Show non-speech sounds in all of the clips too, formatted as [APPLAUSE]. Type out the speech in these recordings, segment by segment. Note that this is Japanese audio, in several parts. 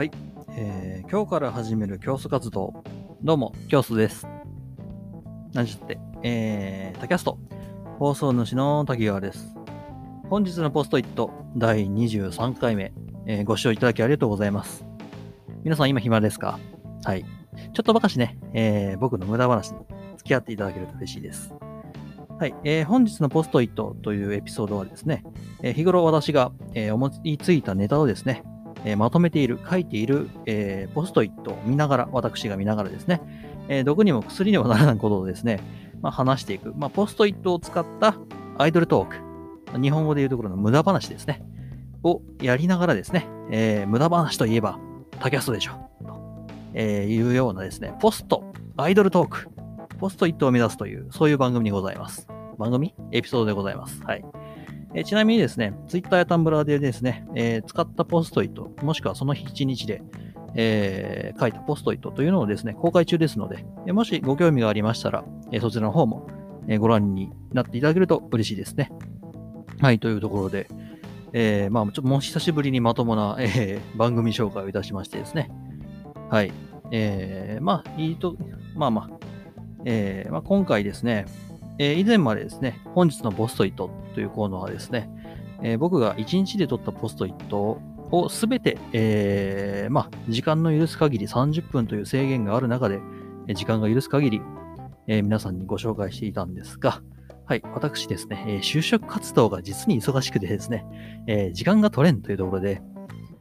はい、えー今日から始める教祖活動。どうも、教祖です。何ちゃって、えー、タキャスト、放送主の滝川です。本日のポストイット第23回目、えーご視聴いただきありがとうございます。皆さん今暇ですか？はい。ちょっとばかしね、えー僕の無駄話に付き合っていただけると嬉しいです。はい、えー本日のポストイットというエピソードはですね、えー日頃私が、えー思いついたネタをですね、えまとめている、書いている、えポストイットを見ながら、私が見ながらですね、え毒にも薬にもならないことをですね、まあ、話していく、まあ、ポストイットを使った idle talk、日本語でいうところの無駄話ですね、をやりながらですね、えー無駄話といえば、タキャストでしょ、と、えいうようなですね、 post、idle talk、ポストイットを目指すという、そういう番組にございます。番組？エピソードでございます。はい。えーちなみにですね、Twitter や Tumblr でですね、えー使ったポストイット、もしくはその日1日で、えー書いたポストイットというのをですね、公開中ですので、えもしご興味がありましたら、えそちらの方も、えご覧になっていただけると嬉しいですね。はい、というところで、えまあ、ちょっともう久しぶりにまともな、え番組紹介をいたしましてですね。はい。えまあ、いいと、まあまあ、えまあ、今回ですね、えー以前までですね、本日のポストイットというコーナーはですね、えー僕が1日で撮ったポストイットをすべて、えーまあ、時間の許す限り30分という制限がある中で、時間が許す限り、え皆さんにご紹介していたんですが、はい、私ですね、え就職活動が実に忙しくてですね、え時間が取れんというところで、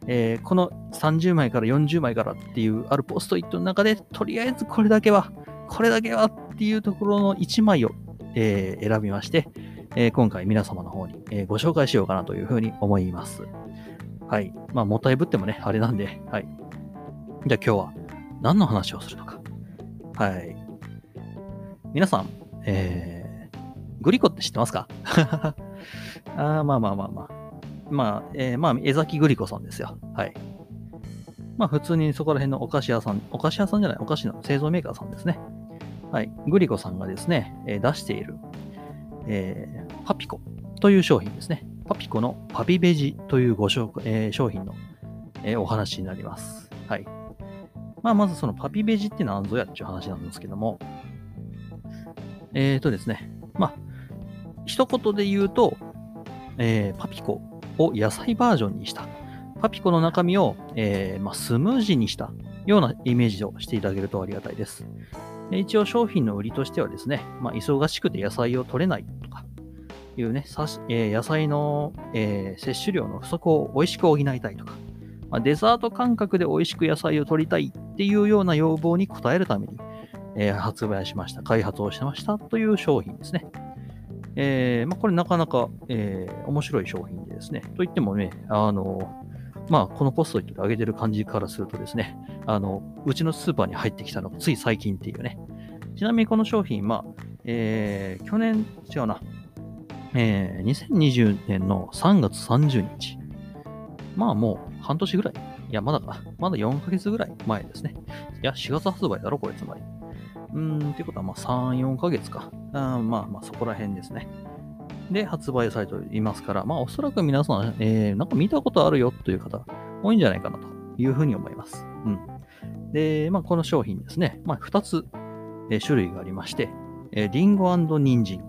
えーこの30枚から40枚からっていうあるポストイットの中で、とりあえずこれだけは、これだけはっていうところの1枚を、えー選びまして、えー今回皆様の方に、えーご紹介しようかなというふうに思います。はい。まあ、もったいぶってもね、あれなんで、はい。じゃあ今日は何の話をするのか。はい。皆さん、えー、グリコって知ってますか？[LAUGHS] あーまあまあまあまあ。まあ、えーまあ、江崎グリコさんですよ。はい。まあ、普通にそこら辺のお菓子屋さん、お菓子屋さんじゃない、お菓子の製造メーカーさんですね。はい。グリコさんがですね、えー出している、えーパピコという商品ですね。パピコのパピベジというご紹介、えー商品の、えーお話になります。はい。まあ、まずそのパピベジって何ぞやっていう話なんですけども、えーとですね、まあ、一言で言うと、えーパピコを野菜バージョンにした、パピコの中身を、えーまあ、スムージーにしたようなイメージをしていただけるとありがたいです。一応商品の売りとしてはですね、まあ、忙しくて野菜を取れないとかいうね、えー野菜の、えー摂取量の不足を美味しく補いたいとか、まあ、デザート感覚で美味しく野菜を取りたいっていうような要望に応えるために、えー発売しました、開発をしてましたという商品ですね。えまあ、これなかなか、え面白い商品でですね、といってもね、あの、まあ、このポストイットで上げてる感じからするとですね、あの、うちのスーパーに入ってきたのがつい最近っていうね。ちなみにこの商品、まあ、えー去年、違うな、えー2020年の3月30日。まあもう半年ぐらい。いや、まだか。まだ4ヶ月ぐらい前ですね。いや、4月発売だろ、これつまり。うーん、ってことは、まあ3、4ヶ月か。あまあまあそこら辺ですね。で、発売されていますから、まあおそらく皆さん、えーなんか見たことあるよという方、多いんじゃないかなというふうに思います。うん。で、まあこの商品ですね、まあ2つ、えー種類がありまして、えーリンゴ人参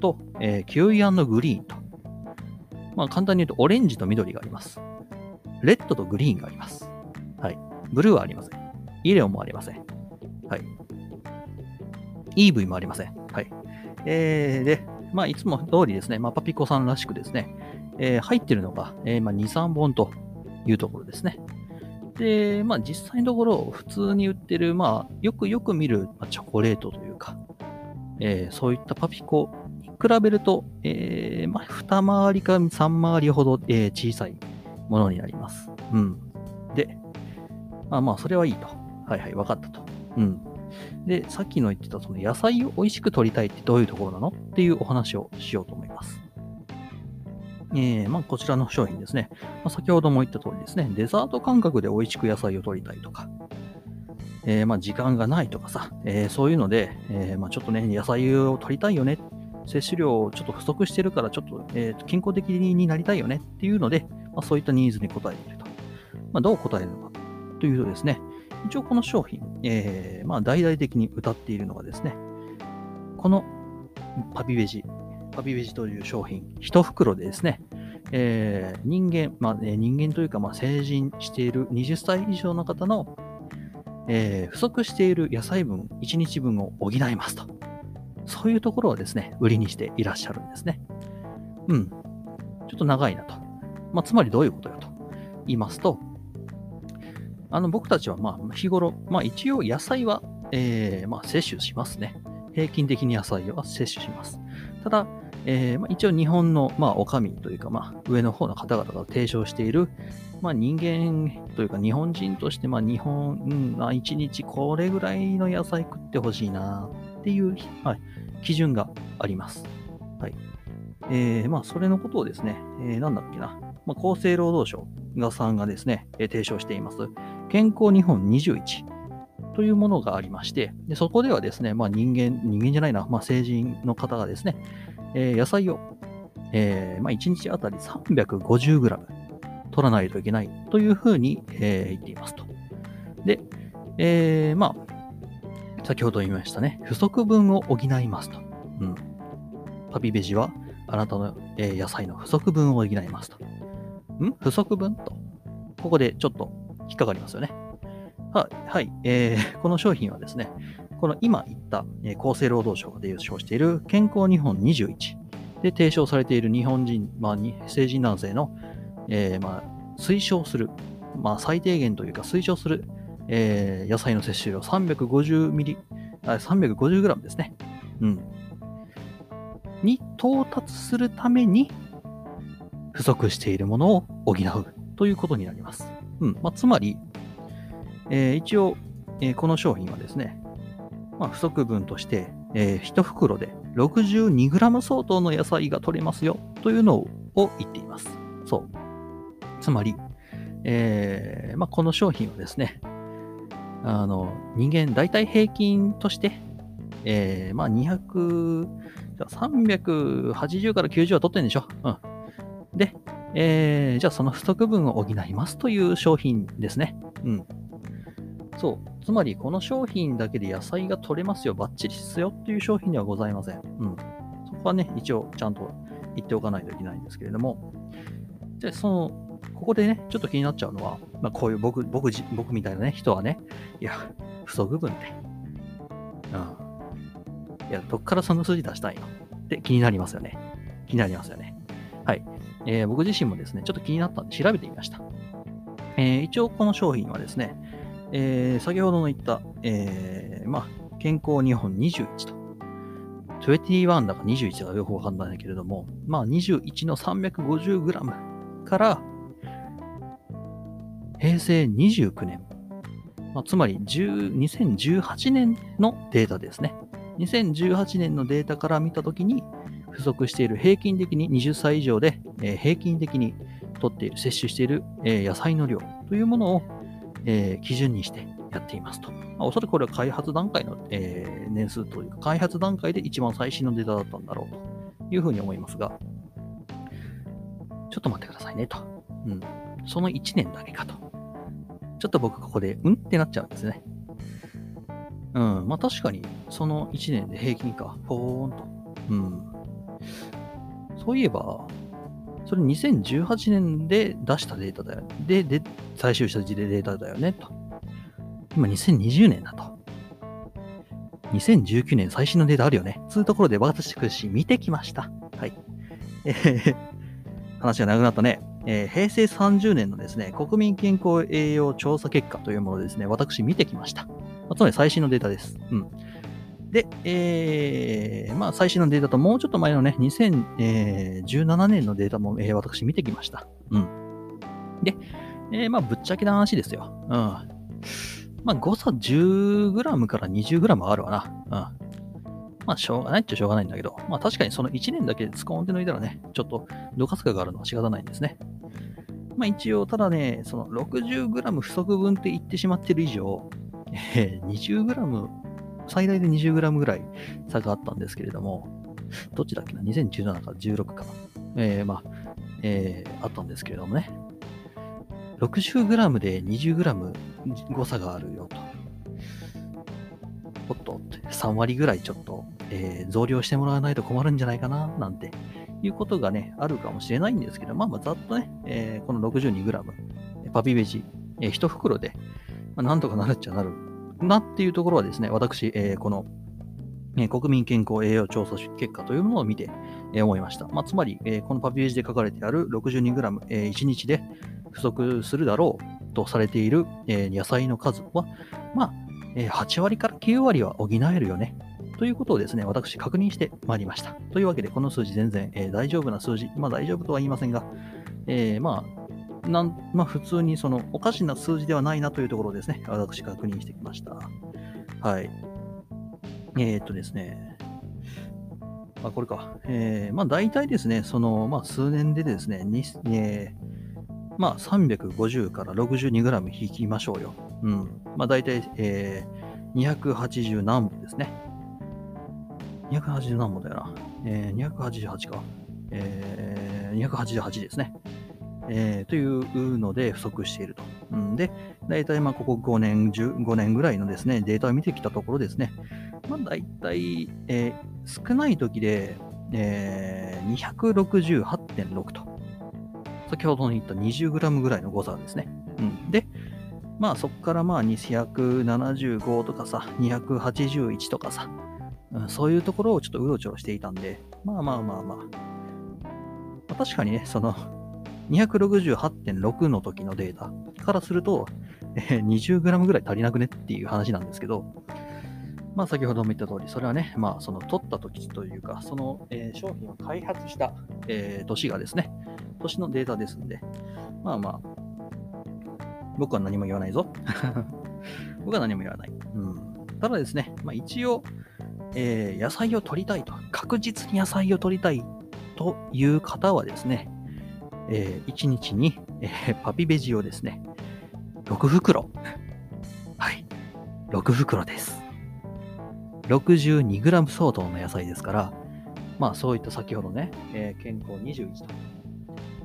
と、えーキウイグリーンと。まあ簡単に言うとオレンジと緑があります。レッドとグリーンがあります。はい。ブルーはありません。イレオンもありません。はい。EV もありません。はい。えー、で、まあいつも通りですね、まあパピコさんらしくですね、えー入ってるのが、えーまあ2、3本というところですね。で、まあ実際のところ、普通に売ってる、まあよくよく見る、ま、チョコレートというか、えーそういったパピコに比べると、えーまあ二回りか三回りほど、えー小さいものになります。うん。で、まあまあそれはいいと。はいはい、わかったと。うん。で、さっきの言ってたその野菜を美味しく取りたいってどういうところなのっていうお話をしようと思います。えー、まあこちらの商品ですね。まあ、先ほども言った通りですね、デザート感覚で美味しく野菜を取りたいとか、えーまあ時間がないとかさ、えーそういうので、えまちょっとね、野菜を取りたいよね。摂取量ちょっと不足してるから、ちょっと、えー健康的になりたいよね。っていうので、ま、そういったニーズに応えていると。ま、どう答えるのかというとですね、一応この商品、え、ま大々的に歌っているのがですね、このパピベジ、パピベジという商品、一袋でですね、えー、人間、まあ、ね、人間というか、まあ、成人している20歳以上の方の、えー、不足している野菜分、1日分を補いますと。そういうところをですね、売りにしていらっしゃるんですね。うん。ちょっと長いなと。まあ、つまりどういうことよと言いますと、あの、僕たちはまあ、日頃、まあ一応野菜は、えー、まあ摂取しますね。平均的に野菜は摂取します。ただ、えー、まあ、一応日本の、まあ、お上というか、まあ、上の方の方々が提唱している、まあ、人間というか日本人として、まあ、日本、うん、まあ、一日これぐらいの野菜食ってほしいなっていう、はい、基準があります。はい。えー、まあ、それのことをですね、えー、なんだっけな、まあ、厚生労働省がさんがですね、えー、提唱しています、健康日本21というものがありまして、でそこではですね、まあ、人間、人間じゃないな、まあ、成人の方がですね、えー、野菜を、えーまあ、1日あたり 350g 取らないといけないというふうに、えー、言っていますと。で、えー、まあ、先ほど言いましたね、不足分を補いますと。うん。パピベジは、あなたの、えー、野菜の不足分を補いますと。ん？不足分と？ここでちょっと引っかかりますよね。ははい、えー、この商品はですね、この今言った、え、厚生労働省が提唱している健康日本21で提唱されている日本人、まあ、成人男性の、えー、まあ、推奨する、まあ、最低限というか推奨する、えー、野菜の摂取量350ミリ、350g ですね。うん。に到達するために不足しているものを補うということになります。うん。まあ、つまり、えー、一応、えー、この商品はですね、まあ、不足分として、えー、1袋で 62g 相当の野菜が取れますよというのを言っています。そう。つまり、えーまあ、この商品はですね、あの人間大体平均として、えー、まあ200、380から90は取ってるんでしょ？うん。で、えー、じゃあその不足分を補いますという商品ですね。うん。そう。つまり、この商品だけで野菜が取れますよ、バッチリですよっていう商品ではございません。うん。そこはね、一応ちゃんと言っておかないといけないんですけれども、で、その、ここでね、ちょっと気になっちゃうのは、まあ、こういう僕、僕、僕みたいなね、人はね、いや、不足分って、うん。いや、どっからその数字出したいの？って気になりますよね。気になりますよね。はい。えー、僕自身もですね、ちょっと気になったんで調べてみました。えー、一応この商品はですね、えー、先ほどの言った、えー、まあ、健康日本21と、21だか21だかよくわかんないけれども、まあ、21の 350g から、平成29年、まあ、つまり2018年のデータですね。2018年のデータから見たときに、不足している平均的に20歳以上で、えー、平均的に取っている、摂取している、えー、野菜の量というものを、えー、基準にしてやっていますと。まあ、おそらくこれは開発段階の、え年数というか、開発段階で一番最新のデータだったんだろうというふうに思いますが、ちょっと待ってくださいねと。うん。その1年だけかと。ちょっと僕ここで、うんってなっちゃうんですね。うん。まあ確かに、その1年で平均か、ポーンと。うん。そういえば、それ2018年で出したデータだよ。で、で、最終したデータだよね、と。今2020年だと。2019年最新のデータあるよね。そういうところで私見てきました。はい。えー、話が長くなったね。えー、平成30年のですね、国民健康栄養調査結果というものですね、私見てきました。まあ、つまり最新のデータです。うん。で、えー、まあ最新のデータともうちょっと前のね、2017年のデータも、えー、私見てきました。うん。で、えー、まあぶっちゃけな話ですよ。うん。まあ誤差 10g から 20g あるわな。うん。まあしょうがないっちゃしょうがないんだけど、まあ確かにその1年だけスコーンって抜いたらね、ちょっとどかすかがあるのは仕方ないんですね。まあ一応、ただね、その 60g 不足分って言ってしまってる以上、えー、20g 最大で 20g ぐらい差があったんですけれども、どっちだっけな ?2017 か16かな。えー、まあ、えー、あったんですけれどもね。60g で 20g 誤差があるよと。おっと、3割ぐらいちょっと、えー、増量してもらわないと困るんじゃないかな、なんていうことがね、あるかもしれないんですけど、まあまあざっとね、えー、この 62g、パピベジ、えー、1袋で、まあ、なんとかなるっちゃなるなっていうところはですね、私、えー、この、え、国民健康栄養調査結果というものを見て、えー、思いました。まあ、つまり、えー、このパピージで書かれてある 62g、えー、1日で不足するだろうとされている、えー、野菜の数は、まあ、えー、8割から9割は補えるよね。ということをですね、私確認してまいりました。というわけで、この数字全然、えー、大丈夫な数字、まあ大丈夫とは言いませんが、えー、まあ、なんまあ、普通にそのおかしな数字ではないなというところですね、私確認してきました。はい。えー、っとですね、あ、これか。えー、まあ大体ですね、その、まあ数年でですね、にえー、まあ350から 62g 引きましょうよ。うん。まあ大体、えー、280何本ですね。280何本だよな。えー、288か。えー、288ですね。えー、というので不足していると。うん、で、大体まあここ5年、15年ぐらいのですね、データを見てきたところですね、まあ大体、えー、少ない時で、えー、268.6と。先ほど言った 20g ぐらいの誤差ですね。うん、で、まあそこからまあ275とかさ、281とかさ、うん、そういうところをちょっとうろちょろしていたんで、まあまあまあまあ。まあ、確かにね、その、268.6の時のデータからすると、えー、20g ぐらい足りなくねっていう話なんですけど、まあ先ほども言った通り、それはね、まあその取った時というか、その、えー、商品を開発した、えー、年がですね、年のデータですんで、まあまあ、僕は何も言わないぞ。[LAUGHS] 僕は何も言わない。うん、ただですね、まあ一応、えー、野菜を取りたいと、確実に野菜を取りたいという方はですね、えー、1日に、えー、パピベジをですね、6袋。はい。6袋です。62g 相当の野菜ですから、まあそういった先ほどね、えー、健康21と、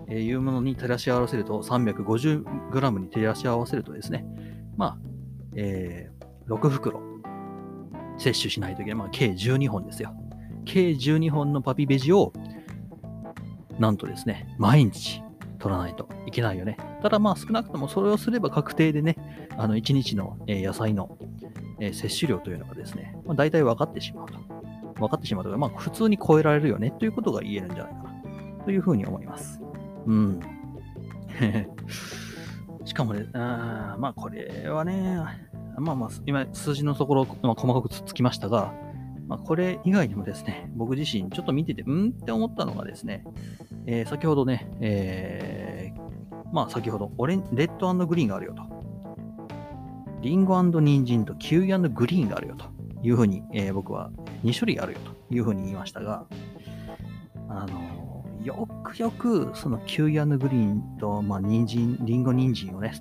えー、いうものに照らし合わせると、350g に照らし合わせるとですね、まあ、えー、6袋摂取しないといけない。まあ計12本ですよ。計12本のパピベジをなんとですね、毎日取らないといけないよね。ただまあ少なくともそれをすれば確定でね、あの1日の、野菜の、摂取量というのがですね、まあ、大体分かってしまうと。分かってしまうとか、まあ普通に超えられるよねということが言えるんじゃないかなというふうに思います。うん。[LAUGHS] しかもね、あまあこれはね、まあまあ今数字のところ、まあ、細かくつきましたが、まあ、これ以外にもですね、僕自身ちょっと見てて、うんって思ったのがですね、えー、先ほどね、えー、まあ先ほどオレン、レッドグリーンがあるよと。リンゴ人参とキウイグリーンがあるよというふうに、えー、僕は2種類あるよというふうに言いましたが、あのよくよくそのキュウイグリーンと、まあ、人参、リンゴ人参をね、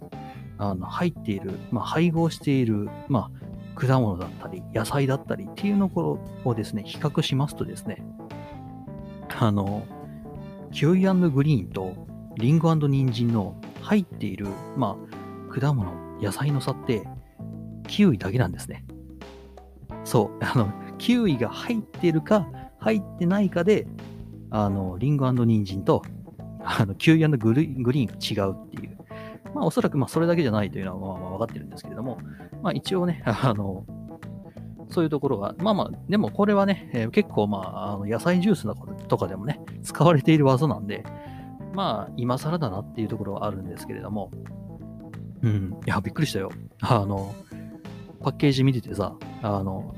あの入っている、まあ、配合している、まあ、果物だったり、野菜だったりっていうところをですね、比較しますとですね、あの、キウイグリーンとリンゴ人参の入っている、まあ、果物、野菜の差って、キウイだけなんですね。そう、あの、キウイが入っているか、入ってないかで、あの、リンゴ人参と、あの、キウイグリーンが違うっていう。まあ、おそらく、まあ、それだけじゃないというのは、まあ、まあ、分かってるんですけれども、まあ一応ね、[LAUGHS] あの、そういうところが、まあまあ、でもこれはね、えー、結構まあ、あの野菜ジュースとかでもね、使われている技なんで、まあ、今更だなっていうところはあるんですけれども、うん、いや、びっくりしたよ。あの、パッケージ見ててさ、あの、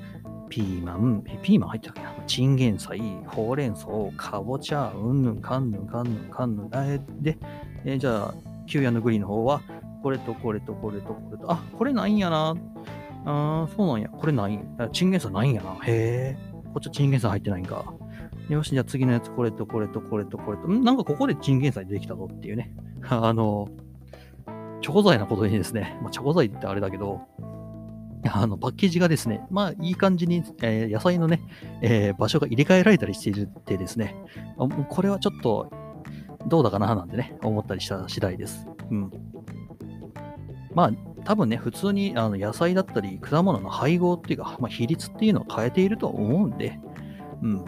ピーマン、えピーマン入ってたっけな？チンゲン菜、ほうれん草、かぼちゃ、うんぬん、かんぬん、かんぬん、かんぬん。えで、えー、じゃあ、キューヤのグリーンの方は、これとこれとこれとこれと、あ、これないんやな。あー、そうなんや。これない。チンゲン菜ないんやな。へえ。こっちチンゲン菜入ってないんか。よし、じゃあ次のやつ、これとこれとこれとこれと。ん？なんかここでチンゲン菜できたぞっていうね。[LAUGHS] あの、チョコ材なことにですね、まあ、チョコ材ってあれだけど、あの、パッケージがですね、まあ、いい感じに、えー、野菜のね、えー、場所が入れ替えられたりしているってですね、これはちょっと、どうだかななんてね、思ったりした次第です。うん。まあ、多分ね、普通にあの野菜だったり、果物の配合っていうか、まあ、比率っていうのを変えていると思うんで、うん。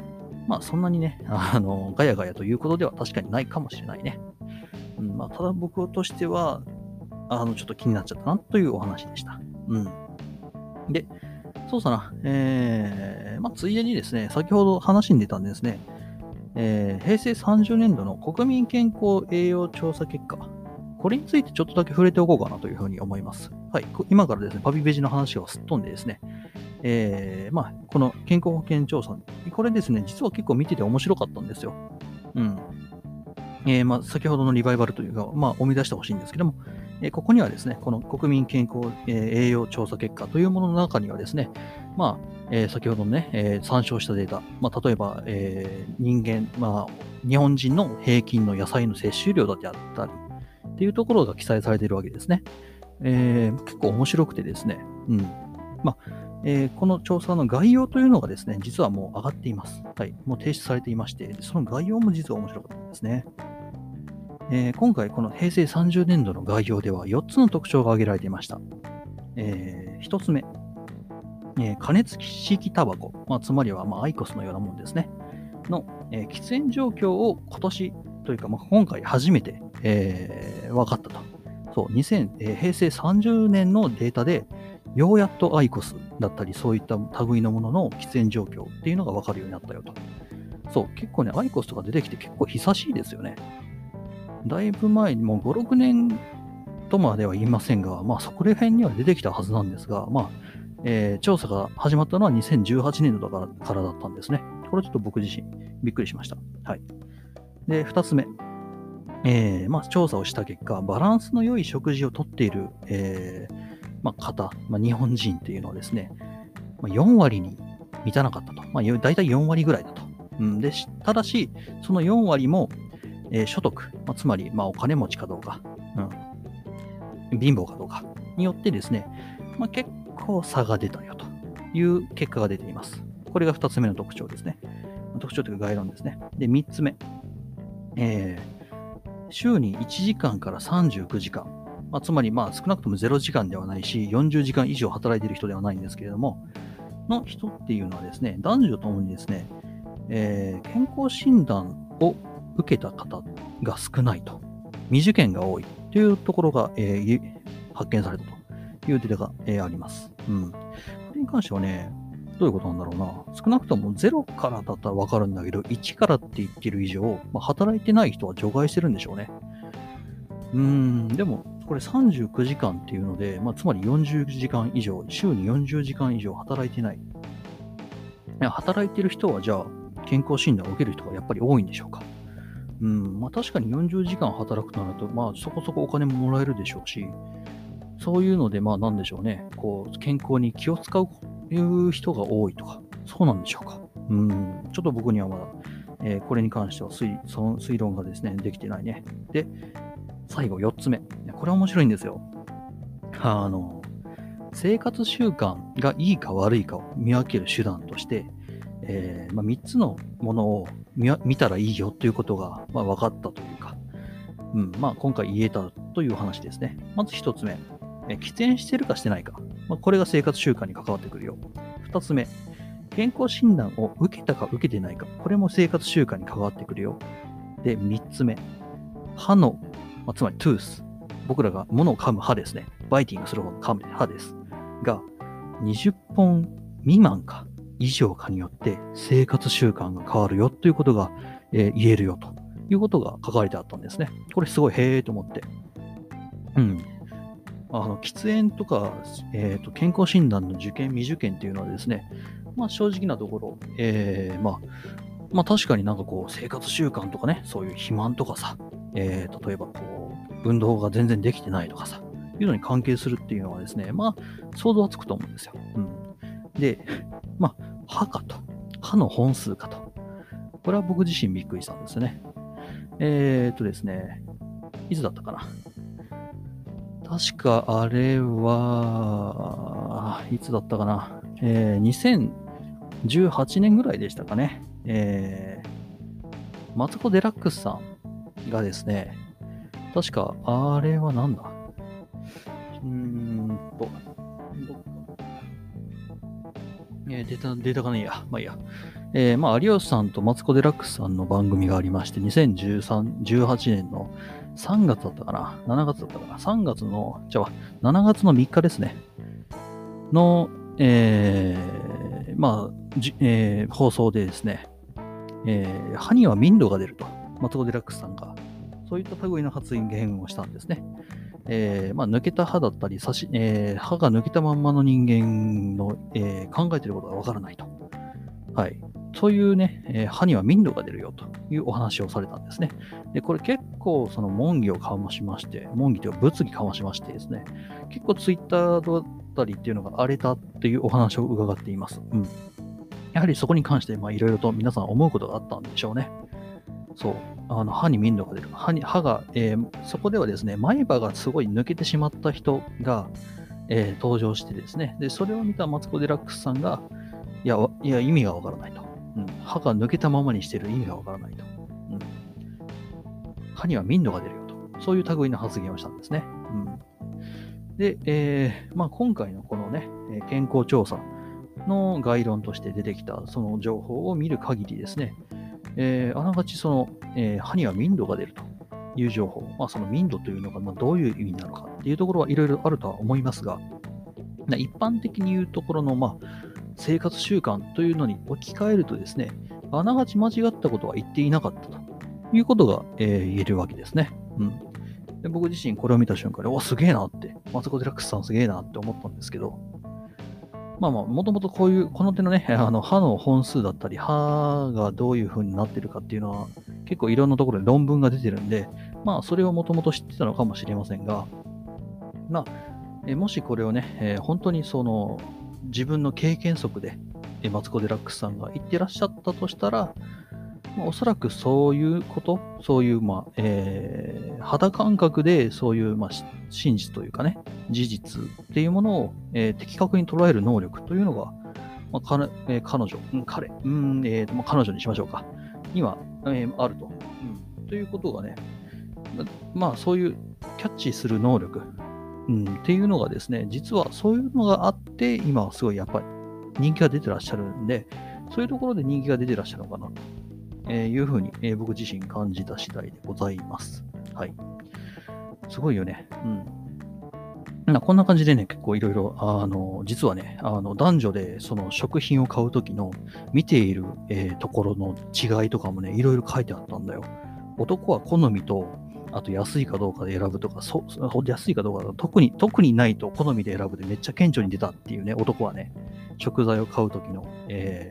まあ、そんなにね、あの、ガヤガヤということでは確かにないかもしれないね。うん、まあ、ただ僕としては、あの、ちょっと気になっちゃったなというお話でした。うん。で、そうさな、えー、まあ、ついでにですね、先ほど話に出たんですね、えー、平成30年度の国民健康栄養調査結果、これについてちょっとだけ触れておこうかなというふうに思います。はい。今からですね、パピベジの話をすっ飛んでですね、えー、まあ、この健康保険調査、これですね、実は結構見てて面白かったんですよ。うん。えー、まあ、先ほどのリバイバルというか、まあ、思い出してほしいんですけども、えー、ここにはですね、この国民健康、えー、栄養調査結果というものの中にはですね、まあ、えー、先ほどのね、えー、参照したデータ、まあ、例えば、えー、人間、まあ、日本人の平均の野菜の摂取量だってあったり、っていうところが記載されているわけですね。えー、結構面白くてですね、うん。まあ、えー、この調査の概要というのがですね、実はもう上がっています。はい。もう提出されていまして、その概要も実は面白かったんですね。えー、今回、この平成30年度の概要では4つの特徴が挙げられていました。えー、1つ目、えー、加熱式タバコ、まあ、つまりはまあアイコスのようなものですね、の、えー、喫煙状況を今年というか、まあ、今回初めて、えー、分かったと。そう、2000、えー、平成30年のデータで、ようやっとアイコスだったり、そういった類のものの喫煙状況っていうのが分かるようになったよと。そう、結構ね、アイコスとか出てきて結構久しいですよね。だいぶ前にもう5、6年とまでは言いませんが、まあそこら辺には出てきたはずなんですが、まあ、えー、調査が始まったのは2018年度だからからだったんですね。これちょっと僕自身びっくりしました。はい。で、2つ目。えー、まあ、調査をした結果、バランスの良い食事をとっている、えー、まあ、方、まあ、日本人っていうのはですね、まあ、4割に満たなかったと。まあ、大体4割ぐらいだと。うん、でただし、その4割も、えー、所得、まあ、つまり、まあ、お金持ちかどうか、うん、貧乏かどうかによってですね、まあ、結構差が出たよという結果が出ています。これが2つ目の特徴ですね。特徴というか概論ですね。で、3つ目。えー、週に1時間から39時間。まあ、つまり、まあ、少なくとも0時間ではないし、40時間以上働いている人ではないんですけれども、の人っていうのはですね、男女ともにですね、えー、健康診断を受けた方が少ないと、未受験が多いというところが、えー、発見されたというデータが、えー、あります。うん。これに関してはね、どういうことなんだろうな。少なくとも0からだったらわかるんだけど、1からって言ってる以上、まあ、働いてない人は除外してるんでしょうね。うーん、でも、これ39時間っていうので、まあ、つまり40時間以上、週に40時間以上働いてない。い働いてる人は、じゃあ、健康診断を受ける人がやっぱり多いんでしょうか。うん、まあ確かに40時間働くとなると、まあそこそこお金ももらえるでしょうし、そういうので、まあなんでしょうね、こう、健康に気を使ういう人が多いとか、そうなんでしょうか。うん、ちょっと僕にはまだ、えー、これに関しては推その推論がですね、できてないね。で、最後4つ目。これは面白いんですよ。あの、生活習慣がいいか悪いかを見分ける手段として、えーまあ、3つのものを見たらいいよということが、まあ、分かったというか、うんまあ、今回言えたという話ですね。まず1つ目、え喫煙してるかしてないか。まあ、これが生活習慣に関わってくるよ。二つ目、健康診断を受けたか受けてないか。これも生活習慣に関わってくるよ。で、三つ目、歯の、まあ、つまりトゥース。僕らが物を噛む歯ですね。バイティングする方の噛む歯です。が、20本未満か以上かによって生活習慣が変わるよということが、えー、言えるよということが書かれてあったんですね。これすごいへえと思って。うん。あの喫煙とか、えーと、健康診断の受験、未受験っていうのはですね、まあ、正直なところ、えー、まあ、まあ確かになんかこう生活習慣とかね、そういう肥満とかさ、えー、例えばこう、運動が全然できてないとかさ、いうのに関係するっていうのはですね、まあ想像はつくと思うんですよ。うん。で、まあ歯かと、歯の本数かと。これは僕自身びっくりしたんですよね。えー、っとですね、いつだったかな。確かあれは、いつだったかな。えー、2018年ぐらいでしたかね。えー、マツコ・デラックスさんがですね、確か、あれはなんだ？うーんと、えー、データ、データがねえや。まあいいや。えー、まあ、有吉さんとマツコ・デラックスさんの番組がありまして、2013、18年の3月だったかな ?7 月だったかな ?3 月の、じゃあ、7月の3日ですね。の、えー、まあ、じえー、放送でですね、えー、歯には民度が出ると、マツコ・デラックスさんが、そういった類の発言をしたんですね。えー、まあ、抜けた歯だったり、しえー、歯が抜けたまんまの人間の、えー、考えていることがわからないと。はい。そういうね、え歯には民度が出るよというお話をされたんですね。で、これ結構その問議をかましまして、問議というか物議かましましてですね、結構ツイッターだったりっていうのが荒れたっていうお話を伺っています。うん。やはりそこに関してまあいろいろと皆さん思うことがあったんでしょうね。そう。あの歯に民度が出る。歯に歯が、えー、そこではですね、前歯がすごい抜けてしまった人が、えー、登場してですね、で、それを見たマツコ・デラックスさんが、いや、いや意味がわからないと。うん、歯が抜けたままにしてる意味がわからないと。うん、歯には民度が出るよと。そういう類の発言をしたんですね。うん、で、えーまあ、今回のこのね、健康調査の概論として出てきたその情報を見る限りですね、えー、あながちその、えー、歯には民度が出るという情報、まあ、その民度というのがどういう意味なのかっていうところはいろいろあるとは思いますが、一般的に言うところの、まあ、生活習慣というのに置き換えるとですね、あながち間違ったことは言っていなかったということが、えー、言えるわけですね。うん。で僕自身これを見た瞬間に、お、すげえなって、マツコ・デラックスさんすげえなって思ったんですけど、まあまあ、もともとこういう、この手のね、あの歯の本数だったり、歯がどういう風になってるかっていうのは、結構いろんなところで論文が出てるんで、まあ、それをもともと知ってたのかもしれませんが、まあ、えもしこれをね、えー、本当にその、自分の経験則で、マツコ・デラックスさんが言ってらっしゃったとしたら、まあ、おそらくそういうこと、そういう、まあ、えー、肌感覚でそういう、まあ、真実というかね、事実っていうものを、えー、的確に捉える能力というのが、まあ彼えー、彼女、うん、彼、うん、えーまあ、彼女にしましょうか、には、えー、あると、うん。ということがね、まあそういうキャッチする能力、うん、っていうのがですね、実はそういうのがあって、今はすごいやっぱり人気が出てらっしゃるんで、そういうところで人気が出てらっしゃるのかなと、いうふうに、えー、僕自身感じた次第でございます。はい。すごいよね。うん。こんな感じでね、結構いろいろ、あの、実はね、あの、男女でその食品を買うときの見ている、えー、ところの違いとかもね、いろいろ書いてあったんだよ。男は好みと、あと安いかどうかで選ぶとか、そ安いかどうか特に、特にないと好みで選ぶでめっちゃ顕著に出たっていうね、男はね、食材を買うときの、え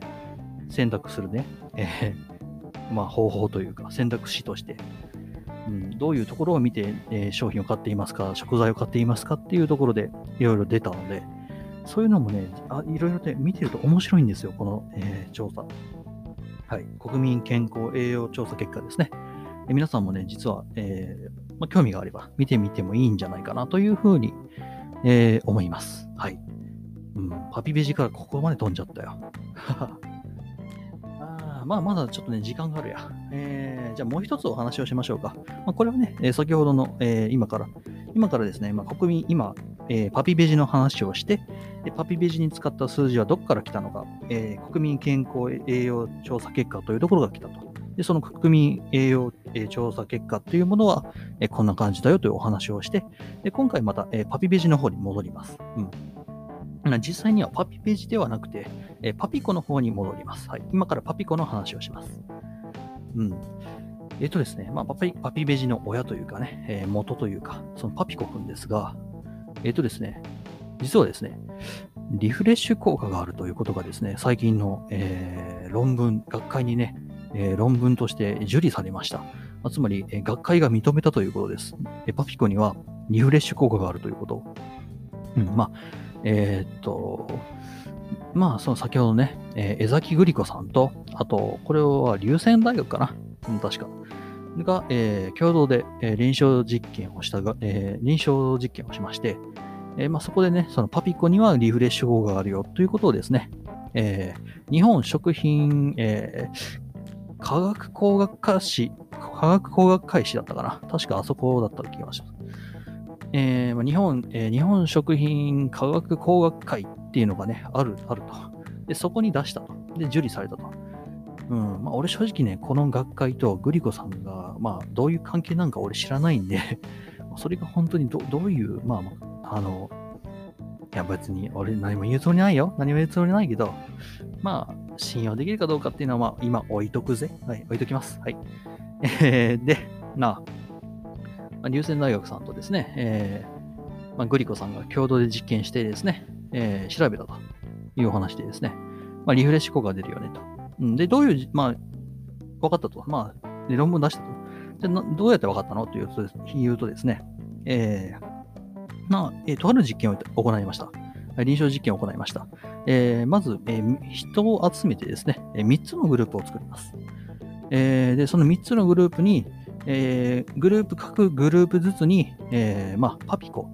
ー、選択するね、えー、[LAUGHS] まあ方法というか選択肢として、うん、どういうところを見て、えー、商品を買っていますか、食材を買っていますかっていうところでいろいろ出たので、そういうのもね、あいろいろと見てると面白いんですよ、この、えー、調査。はい。国民健康栄養調査結果ですね。え皆さんもね、実は、えー、ま、興味があれば見てみてもいいんじゃないかなというふうに、えー、思います。はい。うん、パピベジからここまで飛んじゃったよ。[LAUGHS] あまあ、まだちょっとね、時間があるや。えー、じゃあもう一つお話をしましょうか。ま、これはね、え先ほどの、え今から、今からですね、ま、国民、今、えー、パピベジの話をして、でパピベジに使った数字はどこから来たのか、えー、国民健康栄養調査結果というところが来たと。で、その国民栄養、調査結果というものは、え、こんな感じだよというお話をして、で今回また、え、パピページの方に戻ります。うん実際にはパピページではなくて、えパピコの方に戻ります。はい。今からパピコの話をします。うん。えっ、とですね、まあ、パピパピベジの親というかね、えー、元というか、そのパピコくんですが、えっ、とですね、実はですね、リフレッシュ効果があるということがですね、最近の、えー、論文、学会にね、えー、論文として受理されました。まつまり、え、学会が認めたということです。えパピコにはリフレッシュ効果があるということ。うん、まあ、えー、っと、まあ、その先ほどね、えー、江崎グリコさんと、あと、これは流泉大学かな、うん、確か。が、えー、共同で、えー、臨床実験をしたが、えー、臨床実験をしまして、えーまあ、そこでね、そのパピコにはリフレッシュ効果があるよということをですね、えー、日本食品、えー、科学工学科士、科学工学会士だったかな。確かあそこだった気がします。えー、日本、えー日本食品科学工学会っていうのがね、ある、あると。で、そこに出したと。で、受理されたと。うん、まあ、俺正直ね、この学会とグリコさんが、まあ、どういう関係なんか俺知らないんで、[LAUGHS] それが本当にどどういう、まあ、まあ、あの、いや別に俺何も言うつもりないよ。何も言うつもりないけど、まあ、信用できるかどうかっていうのは、まあ、今置いとくぜ。はい、置いときます。はい。えーで、なあ、まあ、流泉大学さんとですね、えーまあ、グリコさんが共同で実験してですね、えー調べたというお話でですね、まあ、リフレッシュ効果が出るよねと。うんで、どういう、まあ、分かったと。まあ、で論文出したと。でなどうやって分かったのというとです言うとですね、えーまあ、えーとある実験を行いました。臨床実験を行いました。えーまず、えー人を集めてですね、え3つのグループを作ります。えーで、その3つのグループに、えーグループ、各グループずつに、えーまあ、パピコ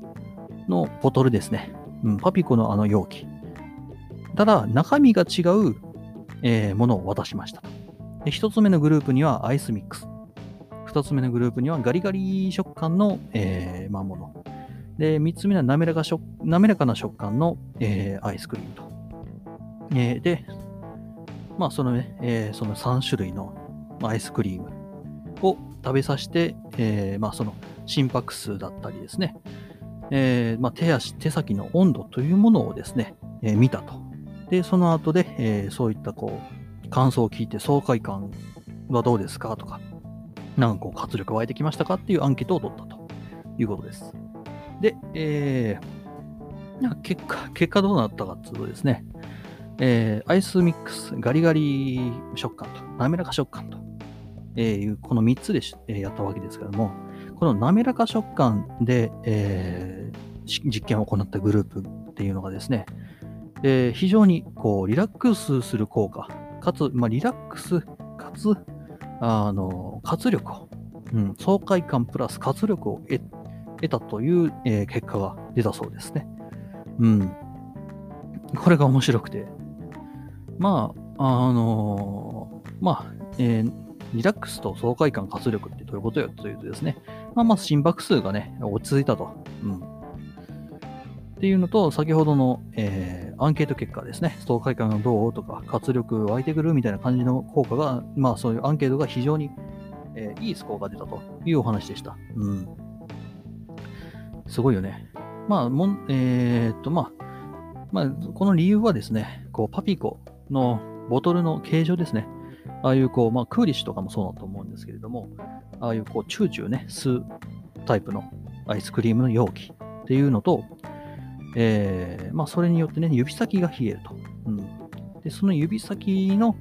のボトルですね。うん、パピコのあの容器。ただ、中身が違う、えーものを渡しました。で、1つ目のグループにはアイスミックス。2つ目のグループにはガリガリ食感の、えーまあ、もの。で、3つ目は滑らか食滑らかな食感の、えーアイスクリームと。えーで、まあ、そのね、えーその3種類のアイスクリームを食べさせて、えーまあ、その心拍数だったりですね、えーまあ、手足、手先の温度というものをですね、えー見たと。で、その後で、えーそういったこう、感想を聞いて爽快感はどうですかとか、なんかこう活力湧いてきましたかっていうアンケートを取ったということです。で、えー結果、結果どうなったかっていうとですね、えーアイスミックス、ガリガリ食感と、滑らか食感と、えーいうこの3つで、えーやったわけですけども、この滑らか食感で、えー実験を行ったグループっていうのがですね、えー非常にこうリラックスする効果、かつ、まあ、リラックスかつ、あの活力を、うん、爽快感プラス活力を得得たという、えー結果が出たそうですね。うん。これが面白くて。まあ、あのーまあ、えーリラックスと爽快感、活力ってどういうことよというとですね、まあ、まず心拍数がね、落ち着いたと。うん。っていうのと、先ほどの、えーアンケート結果ですね、爽快感がどうとか、活力湧いてくるみたいな感じの効果が、まあそういうアンケートが非常に、えーいいスコアが出たというお話でした。うん。すごいよね。まあ、もん、えーっと、まあ、まあ、この理由はですね、こう、パピコのボトルの形状ですね。ああいう、こう、まあ、クーリッシュとかもそうだと思うんですけれども、ああいう、こう、チューチューね、吸うタイプのアイスクリームの容器っていうのと、えーまあ、それによってね、指先が冷えると。うん、で、その指先の、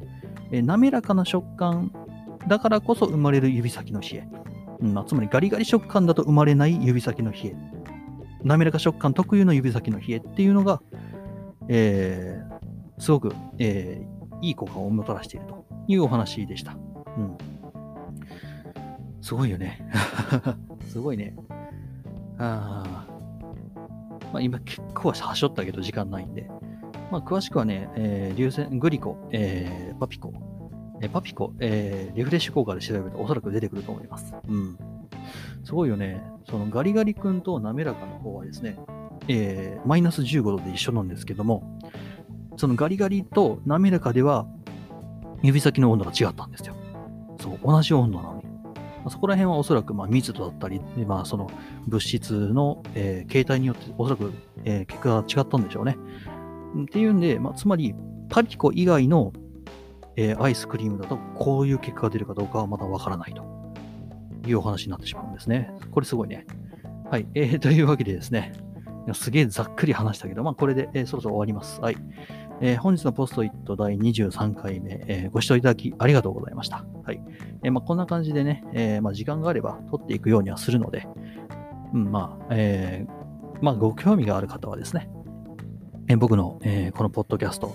えー滑らかな食感だからこそ生まれる指先の冷え。うんまあ、つまりガリガリ食感だと生まれない指先の冷え。滑らか食感特有の指先の冷えっていうのが、えーすごく、えーいい効果をもたらしているというお話でした。うん。すごいよね。[LAUGHS] すごいね。あまあ、今結構はしょったけど時間ないんで。まあ、詳しくはね、えー、硫酸グリコ、えーパピコ、えーパピコ、えーリフレッシュ効果で調べるとおそらく出てくると思います。うん。すごいよね。そのガリガリ君と滑らかの方はですね、えーマイナス15度で一緒なんですけども、そのガリガリと滑らかでは指先の温度が違ったんですよ。そう、同じ温度なのに。まあそこら辺はおそらくまあ密度だったり、まあ、その物質の、えー形態によっておそらく、えー結果が違ったんでしょうね。っていうんで、まあ、つまりパピコ以外の、えーアイスクリームだとこういう結果が出るかどうかはまだわからないというお話になってしまうんですね。これすごいね。はい。えー [LAUGHS] というわけでですね、すげえざっくり話したけど、まあこれで、えーそろそろ終わります。はい。えー本日のポストイット第23回目、えーご視聴いただきありがとうございました。はい。えーまあ、こんな感じでね、えまあ、時間があれば撮っていくようにはするので、うん、まあ、えーまあ、ご興味がある方はですね、え僕の、えーこのポッドキャスト、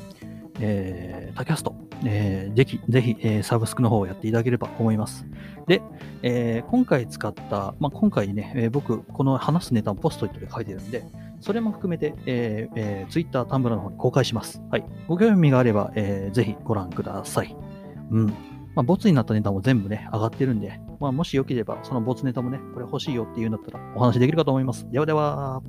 えータキャスト、えーぜひ、ぜひ、えーサブスクの方をやっていただければと思います。で、えー今回使った、まあ、今回ね、えー僕、この話すネタをポストイットで書いてるんで、それも含めて、えーえー、Twitter、タンブラの方に公開します。はい。ご興味があれば、えーぜひご覧ください。うん。まあ、ボツになったネタも全部ね、上がってるんで、まあ、もしよければ、そのボツネタもね、これ欲しいよっていうんだったらお話できるかと思います。ではでは。